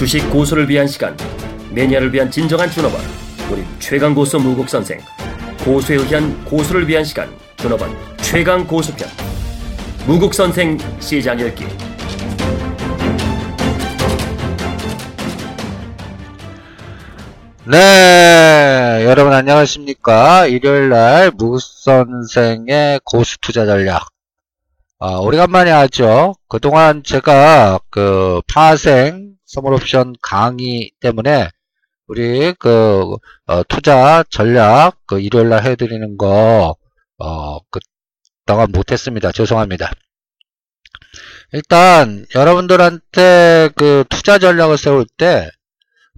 주식 고수를 위한 시간, 매니아를 위한 진정한 준업원, 우리 최강 고수 무국 선생, 고수에 의한 고수를 위한 시간, 준업원 최강 고수편, 무국 선생 시장 열기. 네, 여러분 안녕하십니까? 일요일 날 무선생의 고수 투자 전략. 아, 오래간만에 하죠. 그동안 제가 그 파생 선물옵션 강의 때문에 우리 그 어, 투자 전략 그 일요일날 해드리는 거 어, 그동안 못했습니다. 죄송합니다. 일단 여러분들한테 그 투자 전략을 세울 때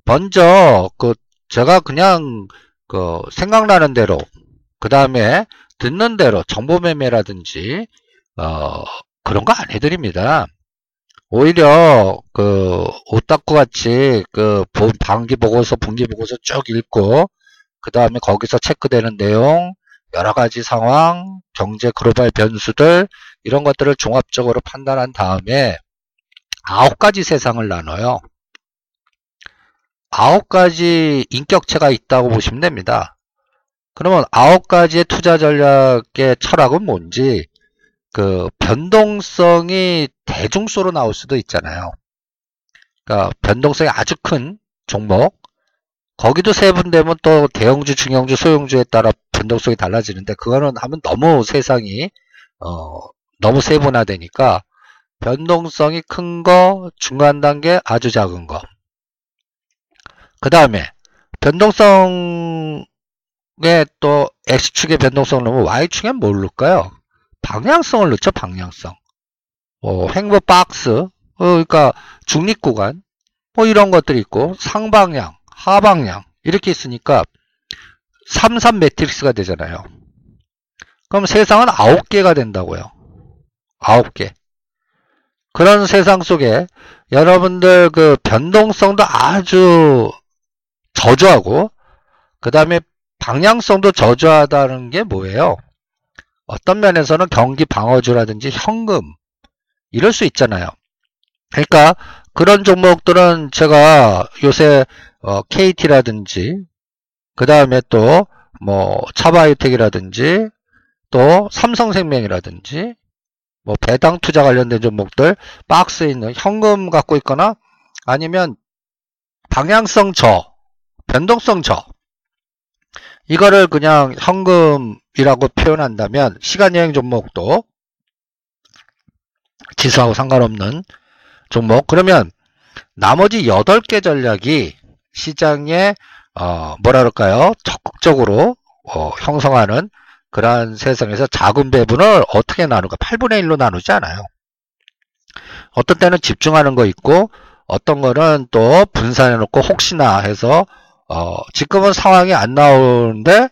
먼저 그 제가 그냥 그 생각나는 대로 그 다음에 듣는 대로 정보 매매라든지 어 그런 거 안 해드립니다. 오히려 그 오타쿠 같이 그 반기 보고서 분기 보고서 쭉 읽고 그 다음에 거기서 체크되는 내용 여러 가지 상황 경제 글로벌 변수들 이런 것들을 종합적으로 판단한 다음에 아홉 가지 세상을 나눠요. 아홉 가지 인격체가 있다고 보시면 됩니다. 그러면 아홉 가지의 투자 전략의 철학은 뭔지 그 변동성이 대중수로 나올 수도 있잖아요. 그러니까 변동성이 아주 큰 종목 거기도 세분되면 또 대형주, 중형주, 소형주에 따라 변동성이 달라지는데 그거는 하면 너무 세상이 어, 너무 세분화되니까 변동성이 큰 거, 중간 단계, 아주 작은 거 그 다음에 변동성에 또 X축의 변동성을 넣으면 Y축엔 뭘 넣을까요? 방향성을 넣죠. 방향성. 뭐 횡보 박스, 어, 그러니까 중립 구간 뭐 이런 것들이 있고 상방향, 하방향 이렇게 있으니까 3, 3 매트릭스가 되잖아요. 그럼 세상은 9개가 된다고요. 9개. 그런 세상 속에 여러분들 그 변동성도 아주 저조하고 그 다음에 방향성도 저조하다는 게 뭐예요? 어떤 면에서는 경기 방어주라든지 현금 이럴 수 있잖아요. 그러니까 그런 종목들은 제가 요새 어, KT라든지 그 다음에 또 뭐 차바이오텍이라든지 또 삼성생명이라든지 뭐 배당 투자 관련된 종목들 박스에 있는 현금 갖고 있거나 아니면 방향성 저 변동성 저 이거를 그냥 현금 이라고 표현한다면 시간여행 종목도 지수하고 상관없는 종목. 그러면 나머지 8개 전략이 시장에 어 뭐라 그럴까요? 적극적으로 어 형성하는 그러한 세상에서 작은 배분을 어떻게 나누까 8분의 1로 나누지 않아요. 어떤 때는 집중하는 거 있고 어떤 거는 또 분산해 놓고 혹시나 해서 어, 지금은 상황이 안 나오는데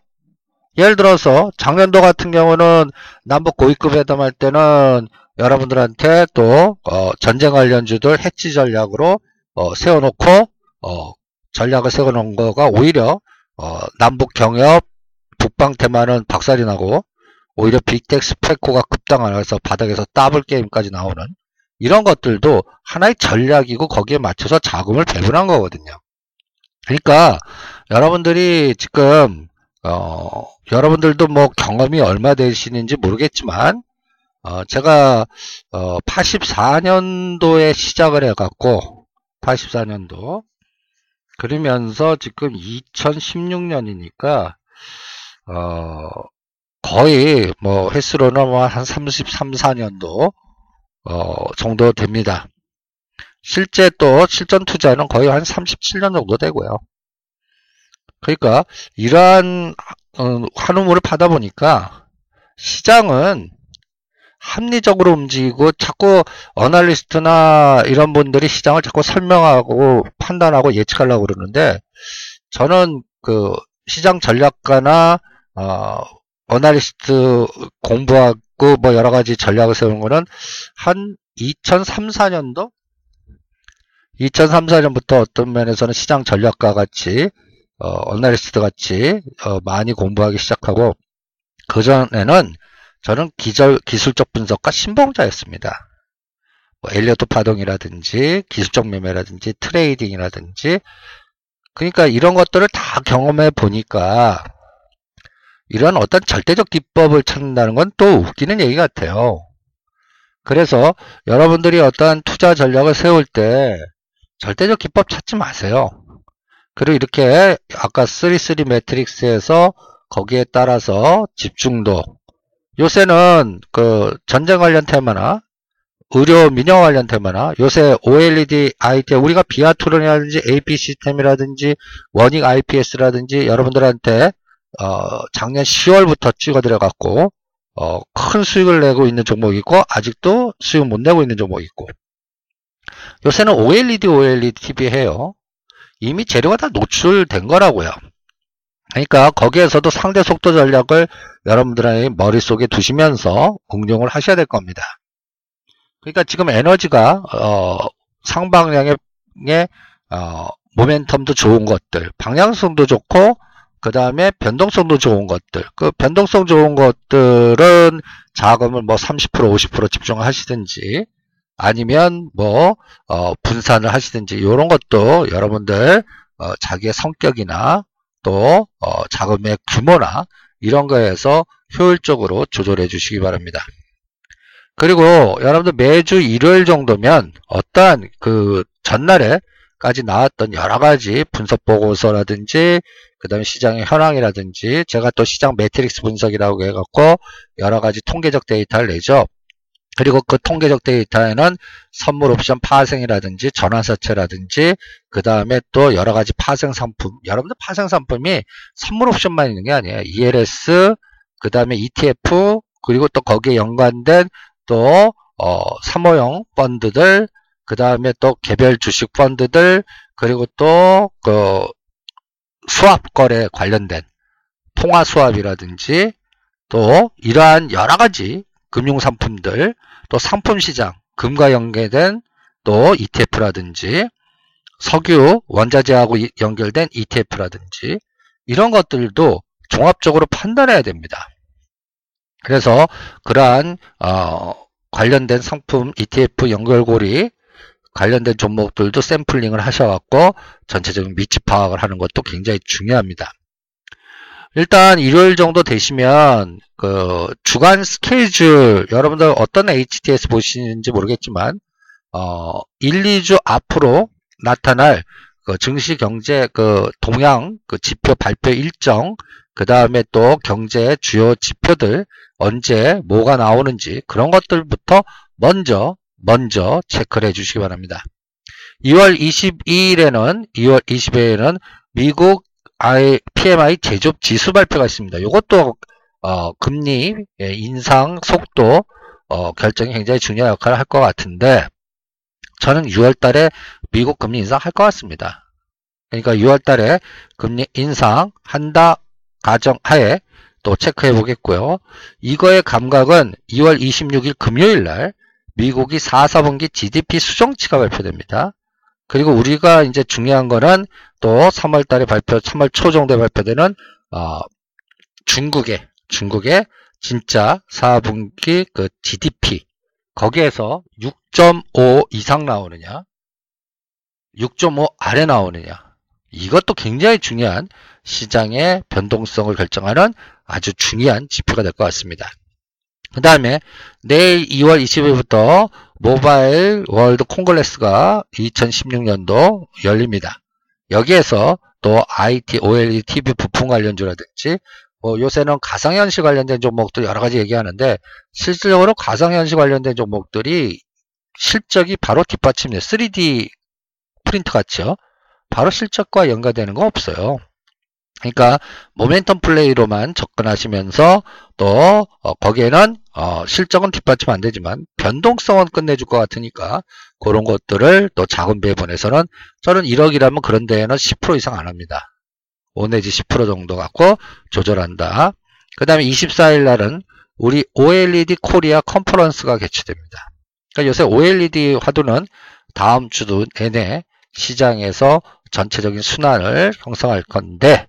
예를 들어서 작년도 같은 경우는 남북 고위급 회담할 때는 여러분들한테 또 어, 전쟁 관련주들 해치 전략으로 어, 세워놓고 어, 전략을 세워놓은 거가 오히려 어, 남북 경협 북방 테마는 박살이 나고 오히려 빅텍 스페코가 급당하면서 바닥에서 더블 게임까지 나오는 이런 것들도 하나의 전략이고 거기에 맞춰서 자금을 배분한 거거든요. 그러니까 여러분들이 지금 어, 여러분들도 뭐 경험이 얼마 되시는지 모르겠지만 어, 제가 어, 84년도에 시작을 해갖고 84년도 그러면서 지금 2016년이니까 어, 거의 뭐 횟수로는 뭐한 33, 4년도 어, 정도 됩니다. 실제 또 실전 투자는 거의 한 37년 정도 되고요. 그러니까 이러한 어, 환우물을 파다 보니까 시장은 합리적으로 움직이고 자꾸 어널리스트나 이런 분들이 시장을 자꾸 설명하고 판단하고 예측하려고 그러는데 저는 그 시장 전략가나 어, 애널리스트 공부하고 뭐 여러 가지 전략을 세우는 거는 한 2003, 4년도? 2003, 4년부터 어떤 면에서는 시장 전략가 같이 어, 애널리스트 같이 어, 많이 공부하기 시작하고 그 전에는 저는 기절, 기술적 분석가 신봉자였습니다. 뭐 엘리어트 파동이라든지 기술적 매매라든지 트레이딩이라든지 그러니까 이런 것들을 다 경험해 보니까 이런 어떤 절대적 기법을 찾는다는 건 또 웃기는 얘기 같아요. 그래서 여러분들이 어떠한 투자 전략을 세울 때 절대적 기법 찾지 마세요. 그리고 이렇게 아까 3-3 매트릭스에서 거기에 따라서 집중도 요새는 그 전쟁 관련 테마나 의료 민영 관련 테마나 요새 OLED IT 우리가 비아토론이라든지 AP 시스템이라든지 원익 IPS라든지 여러분들한테 어 작년 10월부터 찍어드려 갖고 어 큰 수익을 내고 있는 종목이 있고 아직도 수익 못 내고 있는 종목이 있고 요새는 OLED OLED TV 해요. 이미 재료가 다 노출된 거라고요. 그러니까 거기에서도 상대 속도 전략을 여러분들의 머릿속에 두시면서 응용을 하셔야 될 겁니다. 그러니까 지금 에너지가 어, 상방향의 어, 모멘텀도 좋은 것들, 방향성도 좋고 그 다음에 변동성도 좋은 것들. 그 변동성 좋은 것들은 자금을 뭐 30% 50% 집중하시든지 아니면 뭐 어, 분산을 하시든지 이런 것도 여러분들 어, 자기의 성격이나 또 어, 자금의 규모나 이런 거에서 효율적으로 조절해 주시기 바랍니다. 그리고 여러분들 매주 일요일 정도면 어떠한 그 전날에까지 나왔던 여러 가지 분석 보고서라든지 그 다음에 시장의 현황이라든지 제가 또 시장 매트릭스 분석이라고 해갖고 여러 가지 통계적 데이터를 내죠. 그리고 그 통계적 데이터에는 선물 옵션 파생이라든지 전환사채라든지 그 다음에 또 여러 가지 파생 상품 여러분들 파생 상품이 선물 옵션만 있는 게 아니에요. ELS 그 다음에 ETF 그리고 또 거기에 연관된 또 어, 사모형 펀드들 그 다음에 또 개별 주식 펀드들 그리고 또 그 수합 거래 관련된 통화 수합이라든지 또 이러한 여러 가지 금융상품들, 또 상품시장, 금과 연계된 또 ETF라든지 석유, 원자재하고 연결된 ETF라든지 이런 것들도 종합적으로 판단해야 됩니다. 그래서 그러한 어, 관련된 상품 ETF 연결고리 관련된 종목들도 샘플링을 하셔갖고 전체적인 위치 파악을 하는 것도 굉장히 중요합니다. 일단 일요일 정도 되시면 그 주간 스케줄 여러분들 어떤 HTS 보시는지 모르겠지만 어 1, 2주 앞으로 나타날 그 증시 경제 그 동향 그 지표 발표 일정 그 다음에 또 경제 주요 지표들 언제 뭐가 나오는지 그런 것들부터 먼저 먼저 체크를 해 주시기 바랍니다. 2월 22일에는 2월 20일에는 미국 PMI 제조업 지수 발표가 있습니다. 이것도 어, 금리 인상 속도 어, 결정이 굉장히 중요한 역할을 할 것 같은데 저는 6월 달에 미국 금리 인상 할 것 같습니다. 그러니까 6월 달에 금리 인상 한다 가정 하에 또 체크해 보겠고요. 이거의 감각은 2월 26일 금요일 날 미국이 4, 4분기 GDP 수정치가 발표됩니다. 그리고 우리가 이제 중요한 거는 또 3월 달에 발표, 3월 초 정도에 발표되는 어, 중국의 중국의 진짜 4분기 그 GDP 거기에서 6.5 이상 나오느냐 6.5 아래 나오느냐 이것도 굉장히 중요한 시장의 변동성을 결정하는 아주 중요한 지표가 될 것 같습니다. 그 다음에 내일 2월 20일부터 모바일 월드 콩글레스가 2016년도 열립니다. 여기에서 또 IT, OLED, TV 부품 관련주라든지 뭐 요새는 가상현실 관련된 종목들 여러 가지 얘기하는데 실질적으로 가상현실 관련된 종목들이 실적이 바로 뒷받침돼 3D 프린트 같죠. 바로 실적과 연관되는 거 없어요. 그러니까 모멘텀 플레이로만 접근하시면서 또 어, 거기에는 어, 실적은 뒷받침 안 되지만 변동성은 끝내줄 것 같으니까 그런 것들을 또 작은 배분에서는 저는 1억이라면 그런 데에는 10% 이상 안 합니다. 5 내지 10% 정도 갖고 조절한다. 그 다음에 24일 날은 우리 OLED 코리아 컨퍼런스가 개최됩니다. 그러니까 요새 OLED 화두는 다음 주도 내내 시장에서 전체적인 순환을 형성할 건데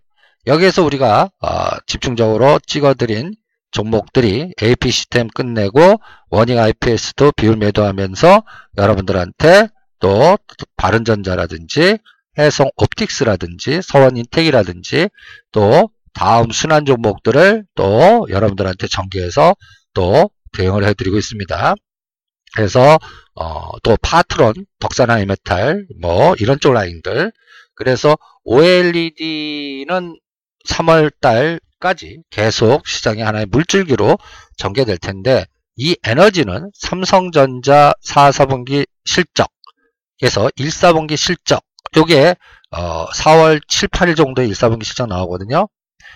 여기에서 우리가 어, 집중적으로 찍어드린 종목들이 AP 시스템 끝내고 원익 IPS도 비율 매도하면서 여러분들한테 또 바른전자라든지 해성 옵틱스라든지 서원인텍이라든지 또 다음 순환 종목들을 또 여러분들한테 전개해서 또 대응을 해드리고 있습니다. 그래서 어, 또 파트론, 덕산하이 메탈 뭐 이런 쪽 라인들 그래서 OLED는 3월 달까지 계속 시장의 하나의 물줄기로 전개될 텐데 이 에너지는 삼성전자 4, 4분기 실적에서 1, 4분기 실적 요게 어, 4월 7, 8일 정도에 1, 4분기 실적 나오거든요.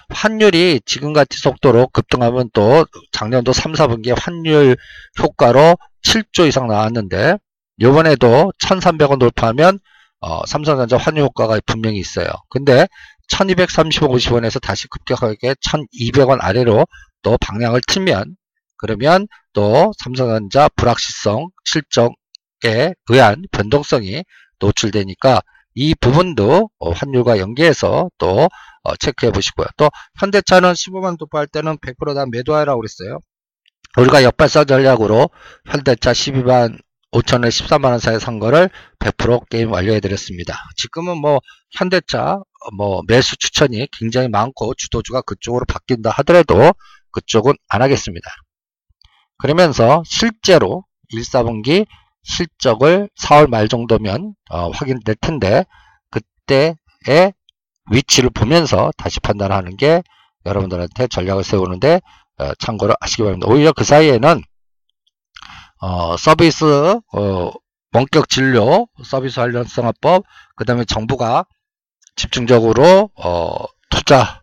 환율이 지금같이 속도로 급등하면 또 작년도 3, 4분기에 환율 효과로 7조 이상 나왔는데 요번에도 1300원 돌파하면 어, 삼성전자 환율 효과가 분명히 있어요. 근데 1230원, 50원에서 다시 급격하게 1200원 아래로 또 방향을 틀면 그러면 또 삼성전자 불확실성 실적에 의한 변동성이 노출되니까 이 부분도 어, 환율과 연계해서 또 어, 체크해 보시고요. 또 현대차는 15만 도파할 때는 100%다 매도하라고 그랬어요. 우리가 역발사 전략으로 현대차 12만 5천원 13만원 사이에 산 거를 100% 게임 완료해 드렸습니다. 지금은 뭐 현대차 뭐 매수 추천이 굉장히 많고 주도주가 그쪽으로 바뀐다 하더라도 그쪽은 안 하겠습니다. 그러면서 실제로 1, 4분기 실적을 4월 말 정도면 어, 확인될 텐데 그때의 위치를 보면서 다시 판단하는 게 여러분들한테 전략을 세우는데 어, 참고를 하시기 바랍니다. 오히려 그 사이에는 어, 서비스 어, 원격 진료 서비스 관련성화법 그 다음에 정부가 집중적으로 어, 투자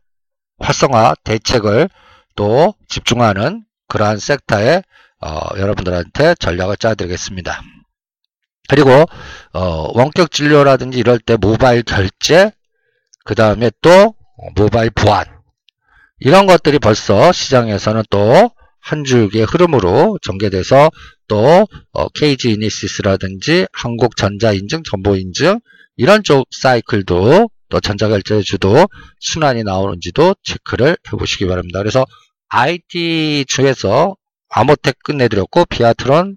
활성화 대책을 또 집중하는 그러한 섹터에 어, 여러분들한테 전략을 짜드리겠습니다. 그리고 어, 원격 진료라든지 이럴 때 모바일 결제 그 다음에 또 모바일 보안 이런 것들이 벌써 시장에서는 또 한 줄기의 흐름으로 전개돼서 또 어, KG 이니시스라든지 한국전자인증, 정보인증 이런 쪽 사이클도 또 전자결제주도 순환이 나오는지도 체크를 해보시기 바랍니다. 그래서 IT 중에서 아모텍 끝내드렸고 비아트론,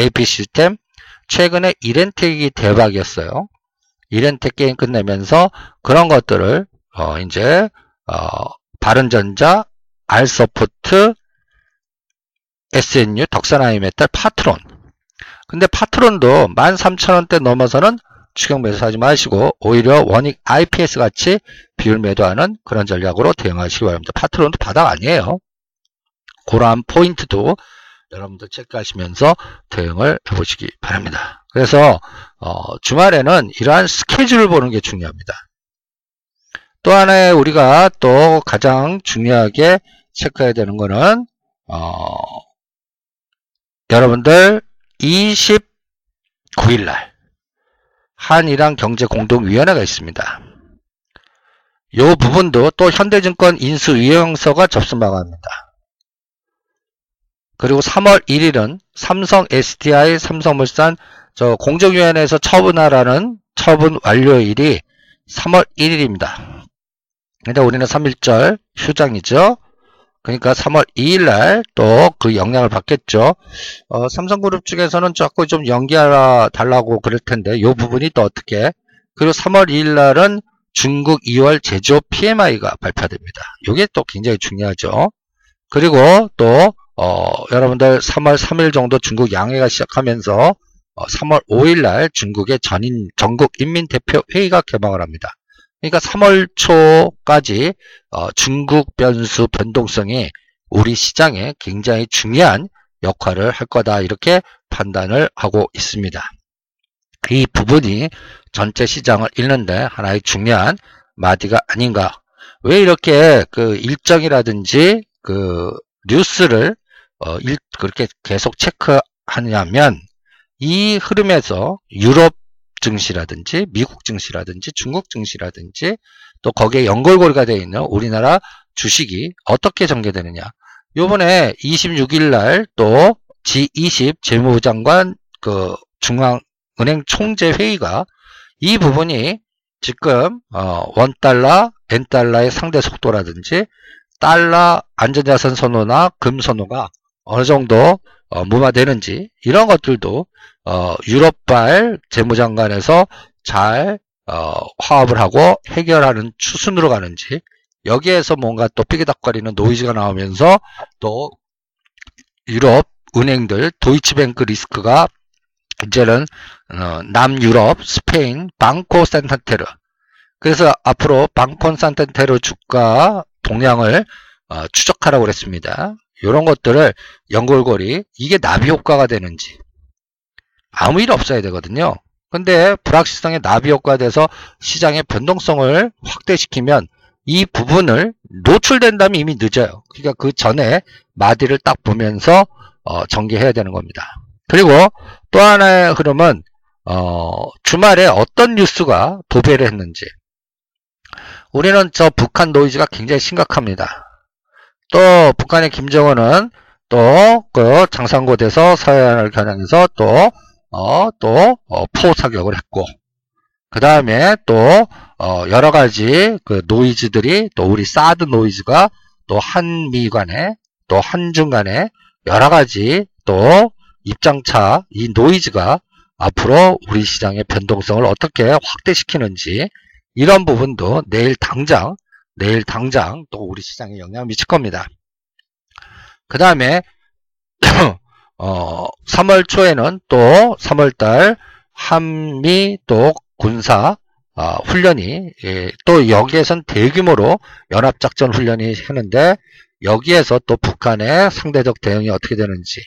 AP 시스템 최근에 이랜텍이 대박이었어요. 이랜텍 게임 끝내면서 그런 것들을 어 이제 어 바른전자, 알서포트, SNU, 덕산하이 메탈, 파트론. 근데 파트론도 13,000원대 넘어서는 추격 매수 하지 마시고 오히려 원익 IPS 같이 비율 매도하는 그런 전략으로 대응하시기 바랍니다. 파트론도 바닥 아니에요. 그러한 포인트도 여러분들 체크하시면서 대응을 해보시기 바랍니다. 그래서 어, 주말에는 이러한 스케줄을 보는 게 중요합니다. 또 하나의 우리가 또 가장 중요하게 체크해야 되는 거는 어, 여러분들 29일 날 한이랑 경제공동위원회가 있습니다. 이 부분도 또 현대증권 인수위원서가 접수 마감입니다. 그리고 3월 1일은 삼성 SDI, 삼성물산 저 공정위원회에서 처분하라는 처분 완료일이 3월 1일입니다. 근데 우리는 3일절 휴장이죠. 그러니까 3월 2일 날 또 그 영향을 받겠죠. 어, 삼성그룹 측에서는 자꾸 좀 연기하라 달라고 그럴 텐데 이 부분이 또 어떻게 그리고 3월 2일 날은 중국 2월 제조업 PMI가 발표됩니다. 이게 또 굉장히 중요하죠. 그리고 또 어, 여러분들 3월 3일 정도 중국 양해가 시작하면서 어, 3월 5일 날 중국의 전인 전국 인민대표 회의가 개막을 합니다. 그러니까 3월 초까지 어, 중국 변수 변동성이 우리 시장에 굉장히 중요한 역할을 할 거다 이렇게 판단을 하고 있습니다. 이 부분이 전체 시장을 읽는데 하나의 중요한 마디가 아닌가. 왜 이렇게 그 일정이라든지 그 뉴스를 어, 일, 그렇게 계속 체크하냐면 이 흐름에서 유럽 증시라든지 미국 증시라든지 중국 증시라든지 또 거기에 연결고리가 되어 있는 우리나라 주식이 어떻게 전개되느냐. 요번에 26일 날 또 G20 재무부 장관 그 중앙은행 총재 회의가 이 부분이 지금 어, 원달러, 엔 달러의 상대 속도라든지 달러 안전자산 선호나 금 선호가 어느 정도 어, 무마되는지 이런 것들도 어, 유럽발 재무장관에서 잘 어, 화합을 하고 해결하는 추순으로 가는지 여기에서 뭔가 또 삐기덕거리는 노이즈가 나오면서 또 유럽 은행들 도이치뱅크 리스크가 이제는 어, 남유럽 스페인 방코 산탄테르 그래서 앞으로 방콘 산탄테르 주가 동향을 어, 추적하라고 그랬습니다. 이런 것들을 연골고리 이게 나비 효과가 되는지 아무 일 없어야 되거든요. 근데 불확실성의 나비 효과가 돼서 시장의 변동성을 확대시키면 이 부분을 노출된다면 이미 늦어요. 그러니까 그 전에 마디를 딱 보면서 어, 전개해야 되는 겁니다. 그리고 또 하나의 흐름은 어, 주말에 어떤 뉴스가 도배를 했는지 우리는 저 북한 노이즈가 굉장히 심각합니다. 또 북한의 김정은은 또 그 장산고대에서 서해안을 겨냥해서 또 어, 또 어, 포 사격을 했고 그 다음에 또 어, 여러 가지 그 노이즈들이 또 우리 사드 노이즈가 또 한미 간에 또 한중 간에 여러 가지 또 입장차 이 노이즈가 앞으로 우리 시장의 변동성을 어떻게 확대시키는지 이런 부분도 내일 당장 내일 당장 또 우리 시장에 영향을 미칠 겁니다. 그 다음에 어, 3월 초에는 또 3월달 한미 또 군사 어, 훈련이 예, 또 여기에선 대규모로 연합작전 훈련이 하는데 여기에서 또 북한의 상대적 대응이 어떻게 되는지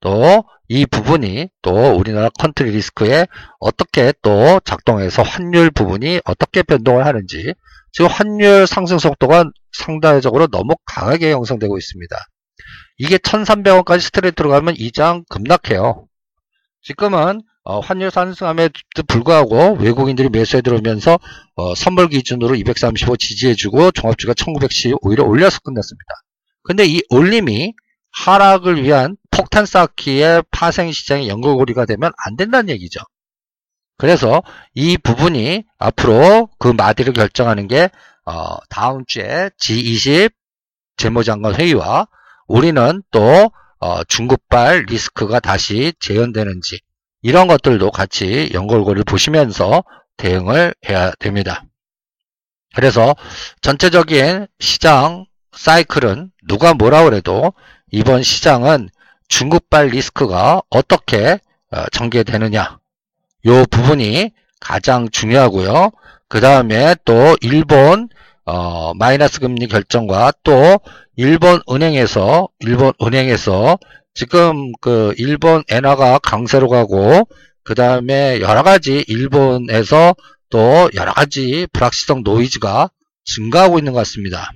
또 이 부분이 또 우리나라 country risk에 어떻게 또 작동해서 환율 부분이 어떻게 변동을 하는지 지금 환율 상승 속도가 상대적으로 너무 강하게 형성되고 있습니다. 이게 1300원까지 스트레이트 들어가면 이장 급락해요. 지금은 어, 환율 상승함에도 불구하고 외국인들이 매수해 들어오면서 어, 선물 기준으로 235 지지해주고 종합주가 1910 오히려 올려서 끝났습니다. 근데 이 올림이 하락을 위한 폭탄 쌓기의 파생 시장의 연결고리가 되면 안 된다는 얘기죠. 그래서 이 부분이 앞으로 그 마디를 결정하는 게 어, 다음 주에 G20 재무장관 회의와 우리는 또 어, 중국발 리스크가 다시 재현되는지 이런 것들도 같이 연결고리를 보시면서 대응을 해야 됩니다. 그래서 전체적인 시장 사이클은 누가 뭐라 그래도 이번 시장은 중국발 리스크가 어떻게 어, 전개되느냐 요 부분이 가장 중요하고요. 그 다음에 또 일본 어, 마이너스 금리 결정과 또 일본 은행에서 일본 은행에서 지금 그 일본 엔화가 강세로 가고 그 다음에 여러 가지 일본에서 또 여러 가지 불확실성 노이즈가 증가하고 있는 것 같습니다.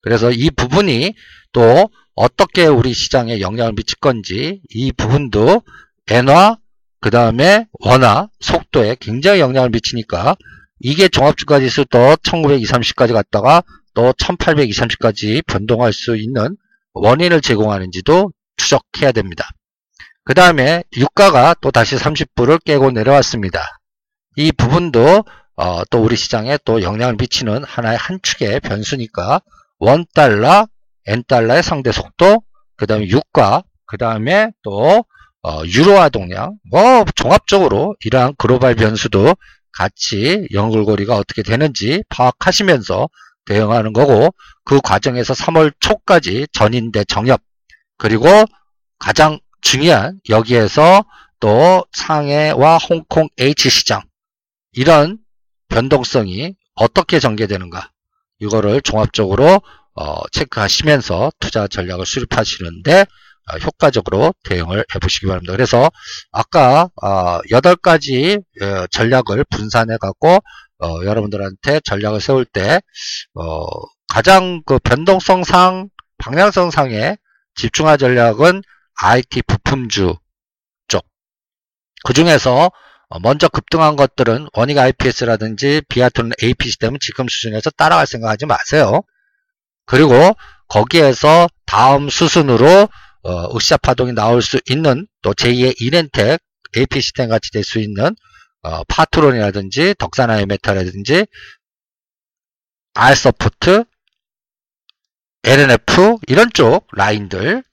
그래서 이 부분이 또 어떻게 우리 시장에 영향을 미칠 건지 이 부분도 엔화 그 다음에 원화 속도에 굉장히 영향을 미치니까 이게 종합주가지수 또 1920, 30까지 갔다가 또 1820, 30까지 변동할 수 있는 원인을 제공하는지도 추적해야 됩니다. 그 다음에 유가가 또 다시 30불을 깨고 내려왔습니다. 이 부분도 어, 또 우리 시장에 또 영향을 미치는 하나의 한 축의 변수니까 원달러, 엔달러의 상대 속도, 그 다음에 유가, 그 다음에 또 어, 유로화 동량, 뭐 종합적으로 이러한 글로벌 변수도 같이 연결고리가 어떻게 되는지 파악하시면서 대응하는 거고 그 과정에서 3월 초까지 전인대 정협 그리고 가장 중요한 여기에서 또 상해와 홍콩 H시장 이런 변동성이 어떻게 전개되는가 이거를 종합적으로 어, 체크하시면서 투자 전략을 수립하시는데 어, 효과적으로 대응을 해보시기 바랍니다. 그래서 아까 어, 8가지 어, 전략을 분산해 갖고 어, 여러분들한테 전략을 세울 때 어, 가장 그 변동성상 방향성상에 집중할 전략은 IT 부품주 쪽. 그 중에서 어, 먼저 급등한 것들은 원익 IPS라든지 비아트론 AP 시스템은 지금 수준에서 따라갈 생각하지 마세요. 그리고 거기에서 다음 수순으로 어, 으쌰 파동이 나올 수 있는 또 제2의 이랜텍 AP 시스템 같이 될 수 있는 어, 파트론이라든지 덕산하이메탈이라든지 알서포트 L&F 이런 쪽 라인들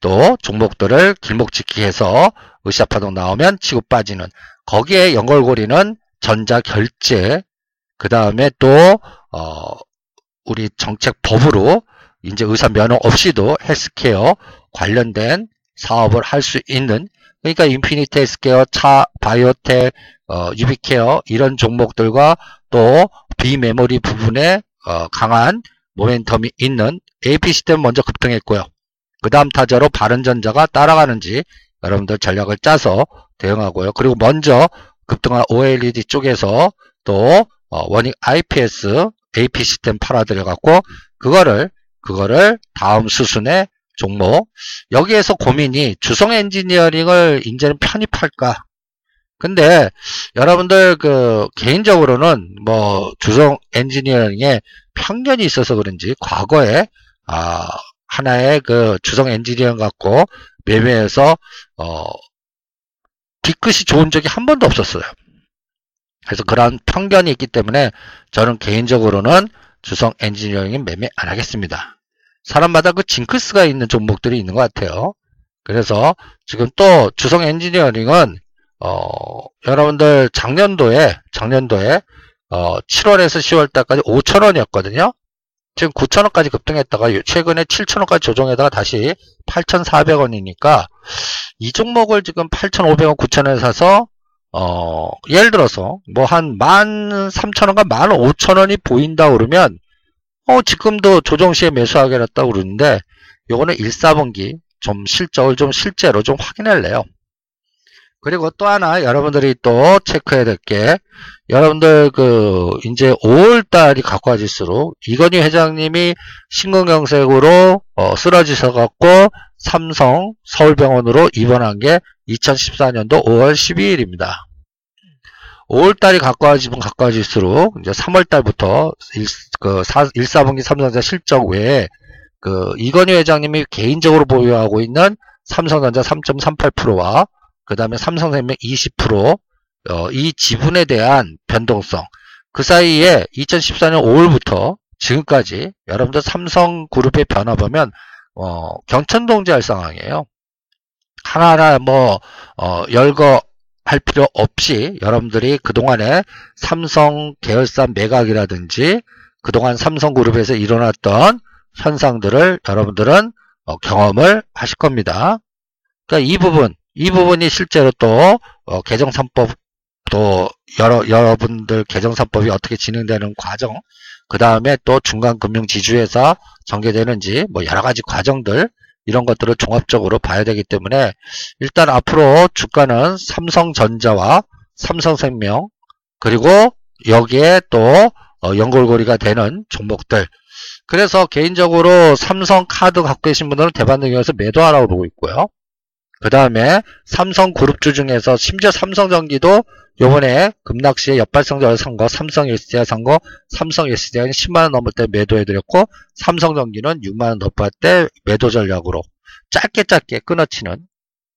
또 종목들을 길목지키 해서 으쌰파동 나오면 치고 빠지는 거기에 연결고리는 전자결제 그 다음에 또 어, 우리 정책 법으로 이제 의사 면허 없이도 헬스케어 관련된 사업을 할 수 있는 그러니까 인피니트 헬스케어, 차바이오텍, 어, 유비케어 이런 종목들과 또 비메모리 부분에 어, 강한 모멘텀이 있는 AP 시스템 먼저 급등했고요. 그 다음 타자로 바른전자가 따라가는지 여러분들 전략을 짜서 대응하고요. 그리고 먼저 급등한 OLED 쪽에서 또 어, 원익 IPS AP 시스템 팔아들여 갖고 그거를 그거를 다음 수순의 종목 여기에서 고민이 주성 엔지니어링을 이제는 편입할까 근데 여러분들 그 개인적으로는 뭐 주성 엔지니어링에 편견이 있어서 그런지 과거에 아 하나의 그 주성 엔지니어링 갖고 매매해서 어 뒤끝이 좋은 적이 한 번도 없었어요. 그래서 그러한 편견이 있기 때문에 저는 개인적으로는 주성 엔지니어링은 매매 안 하겠습니다. 사람마다 그 징크스가 있는 종목들이 있는 것 같아요. 그래서 지금 또 주성 엔지니어링은 어, 여러분들 작년도에 작년도에 어, 7월에서 10월 달까지 5천원이었거든요. 지금 9천원까지 급등했다가 최근에 7천원까지 조정에다가 다시 8,400원이니까 이 종목을 지금 8,500원, 9천원에 사서 어, 예를 들어서 뭐 한 13,000원과 15,000원이 보인다 그러면 어, 지금도 조정 시에 매수하겠다고 그러는데 요거는 1, 4분기 좀 실적을 좀 실제로 좀 확인할래요. 그리고 또 하나 여러분들이 또 체크해야 될 게 여러분들 그 이제 5월 달이 가까워질수록 이건희 회장님이 신근경색으로 어, 쓰러지셔 갖고 삼성 서울병원으로 입원한 게 2014년도 5월 12일입니다. 5월달이 가까워지면 가까워질수록 이제 3월달부터 1, 그 4, 1, 4분기 삼성전자 실적 외에 그 이건희 회장님이 개인적으로 보유하고 있는 삼성전자 3.38%와 그 다음에 삼성생명 20%, 어, 이 지분에 대한 변동성. 그 사이에 2014년 5월부터 지금까지 여러분들 삼성그룹의 변화 보면 어, 경천동지할 상황이에요. 하나하나 뭐 어, 열거 할 필요 없이 여러분들이 그동안에 삼성 계열사 매각이라든지 그동안 삼성그룹에서 일어났던 현상들을 여러분들은 어, 경험을 하실 겁니다. 그러니까 이 부분, 이 부분이 실제로 또 어, 개정3법 또 여러 여러분들 개정3법이 어떻게 진행되는 과정, 그 다음에 또 중간금융지주회사 전개되는지 뭐 여러 가지 과정들 이런 것들을 종합적으로 봐야 되기 때문에 일단 앞으로 주가는 삼성전자와 삼성생명 그리고 여기에 또 어, 연골고리가 되는 종목들 그래서 개인적으로 삼성카드 갖고 계신 분들은 대반등이어서 매도하라고 보고 있고요. 그 다음에 삼성 그룹주 중에서 심지어 삼성전기도 요번에 급락시에 역발성적을 산 거, 삼성 SDI 산 거, 삼성 SDI는 10만원 넘을 때 매도해드렸고, 삼성전기는 6만원 넘을 때 매도 전략으로 짧게 짧게 끊어치는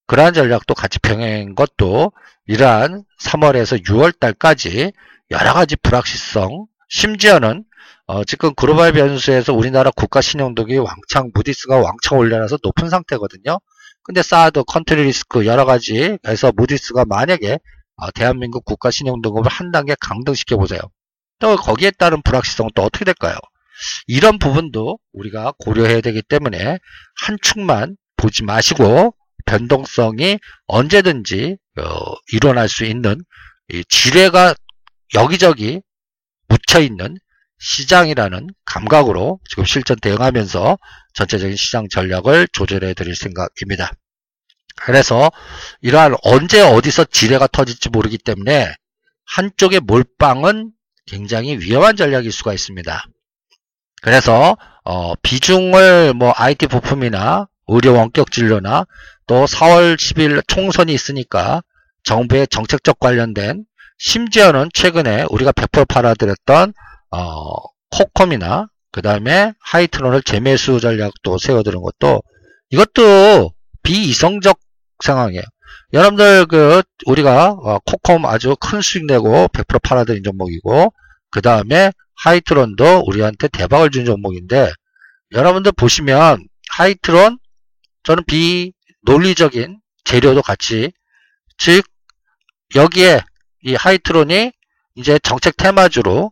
그러한 전략도 같이 병행한 것도 이러한 3월에서 6월 달까지 여러가지 불확실성, 심지어는 어, 지금 글로벌 변수에서 우리나라 국가 신용등이 왕창, 무디스가 왕창 올려놔서 높은 상태거든요. 근데 사드, country risk 여러 가지 해서 무디스가 만약에 어, 대한민국 국가 신용등급을 한 단계 강등시켜 보세요. 또 거기에 따른 불확실성은 또 어떻게 될까요? 이런 부분도 우리가 고려해야 되기 때문에 한 축만 보지 마시고 변동성이 언제든지 어, 일어날 수 있는 지뢰가 여기저기 묻혀 있는 시장이라는 감각으로 지금 실전 대응하면서 전체적인 시장 전략을 조절해 드릴 생각입니다. 그래서 이러한 언제 어디서 지뢰가 터질지 모르기 때문에 한쪽의 몰빵은 굉장히 위험한 전략일 수가 있습니다. 그래서 어, 비중을 뭐 IT 부품이나 의료 원격 진료나 또 4월 10일 총선이 있으니까 정부의 정책적 관련된 심지어는 최근에 우리가 100% 팔아드렸던 어, 코컴이나 그 다음에 하이트론을 재매수 전략도 세워드는 것도 이것도 비이성적 상황이에요. 여러분들 그 우리가 어, 코컴 아주 큰 수익 내고 100% 팔아드린 종목이고 그 다음에 하이트론도 우리한테 대박을 준 종목인데 여러분들 보시면 하이트론 저는 비논리적인 재료도 같이 즉 여기에 이 하이트론이 이제 정책 테마주로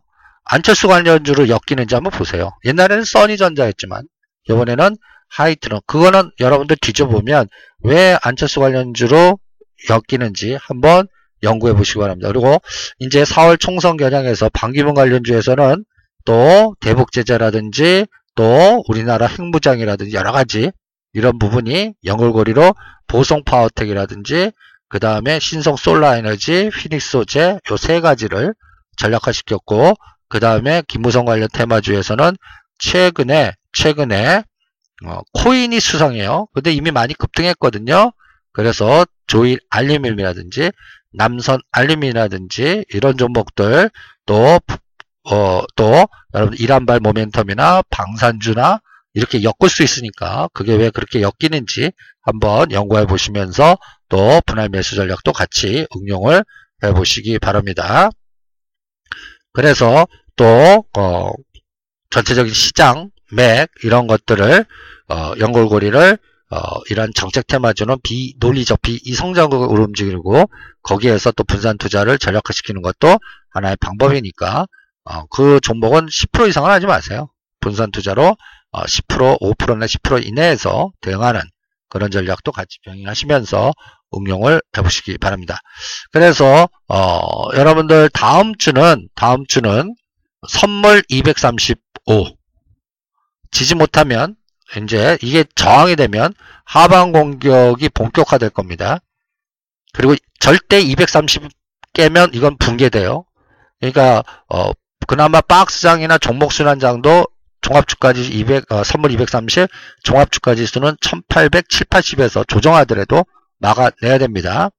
안철수 관련주로 엮이는지 한번 보세요. 옛날에는 써니전자였지만 이번에는 하이트론 그거는 여러분들 뒤져보면 왜 안철수 관련주로 엮이는지 한번 연구해 보시기 바랍니다. 그리고 이제 4월 총선 겨냥해서 반기문 관련주에서는 또 대북 제재라든지 또 우리나라 핵무장이라든지 여러 가지 이런 부분이 연결고리로 보성 파워텍이라든지 그 다음에 신성 솔라 에너지, 피닉스 소재 요 세 가지를 전략화시켰고 그 다음에 김무성 관련 테마주에서는 최근에 최근에 어, 코인이 수상해요. 근데 이미 많이 급등했거든요. 그래서 조일 알루미늄이라든지 남선 알루미늄이라든지 이런 종목들 또 어, 또 여러분 이란발 모멘텀이나 방산주나 이렇게 엮을 수 있으니까 그게 왜 그렇게 엮이는지 한번 연구해 보시면서 또 분할 매수 전략도 같이 응용을 해 보시기 바랍니다. 그래서 또 어, 전체적인 시장 맥 이런 것들을 어, 연골고리를 어, 이런 정책 테마주는 비논리적 비이성적으로 움직이고 거기에서 또 분산 투자를 전략화시키는 것도 하나의 방법이니까 어, 그 종목은 10% 이상은 하지 마세요. 분산 투자로 어, 10% 5%나 10% 이내에서 대응하는 그런 전략도 같이 병행하시면서 응용을 해보시기 바랍니다. 그래서 어, 여러분들 다음 주는 다음 주는 선물 235 지지 못하면 이제 이게 저항이 되면 하방 공격이 본격화될 겁니다. 그리고 절대 230 깨면 이건 붕괴돼요. 그러니까 어, 그나마 박스장이나 종목순환장도 종합주까지 200, 어, 선물 230, 종합주까지 수는 1800, 7, 80에서 조정하더라도 막아내야 됩니다.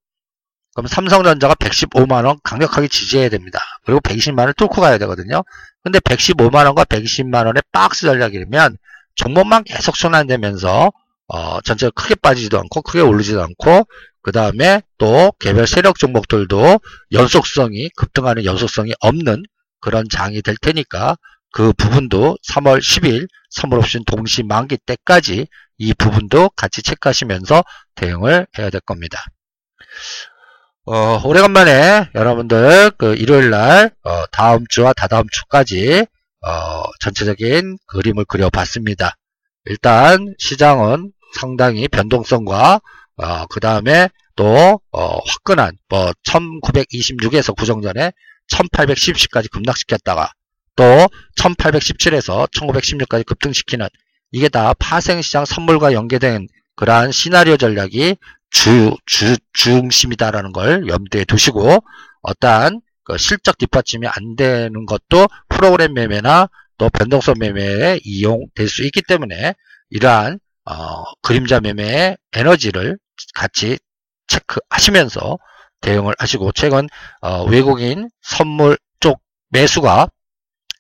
그럼 삼성전자가 115만원 강력하게 지지해야 됩니다. 그리고 120만원을 뚫고 가야 되거든요. 근데 115만원과 120만원의 박스 전략이면 종목만 계속 순환되면서 어, 전체가 크게 빠지지도 않고 크게 오르지도 않고 그 다음에 또 개별 세력 종목들도 연속성이 급등하는 연속성이 없는 그런 장이 될 테니까 그 부분도 3월 10일 선물옵션 동시 만기 때까지 이 부분도 같이 체크하시면서 대응을 해야 될 겁니다. 어, 오래간만에 여러분들 그 일요일날 어, 다음 주와 다다음 주까지 어, 전체적인 그림을 그려봤습니다. 일단 시장은 상당히 변동성과 어, 그 다음에 또 어, 화끈한 뭐 1926에서 구정 전에 1810까지 급락시켰다가 또 1817에서 1916까지 급등시키는 이게 다 파생시장 선물과 연계된 그러한 시나리오 전략이 주, 주, 중심이다라는 걸 염두에 두시고 어떠한 그 실적 뒷받침이 안 되는 것도 프로그램 매매나 또 변동성 매매에 이용될 수 있기 때문에 이러한 어, 그림자 매매의 에너지를 같이 체크하시면서 대응을 하시고 최근 어, 외국인 선물 쪽 매수가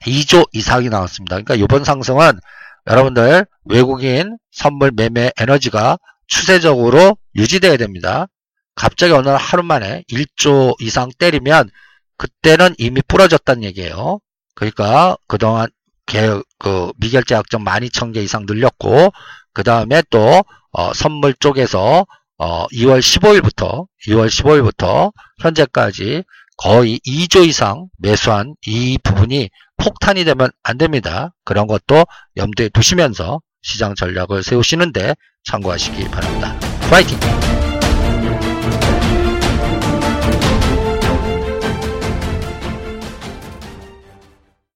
2조 이상이 나왔습니다. 그러니까 이번 상승은 여러분들 외국인 선물 매매 에너지가 추세적으로 유지돼야 됩니다. 갑자기 어느 하루 만에 1조 이상 때리면 그때는 이미 부러졌다는 얘기예요. 그러니까 그동안 개, 그 미결제 약정 12,000개 이상 늘렸고 그 다음에 또 어, 선물 쪽에서 어, 2월 15일부터 2월 15일부터 현재까지 거의 2조 이상 매수한 이 부분이 폭탄이 되면 안 됩니다. 그런 것도 염두에 두시면서 시장 전략을 세우시는데 참고하시기 바랍니다. 파이팅!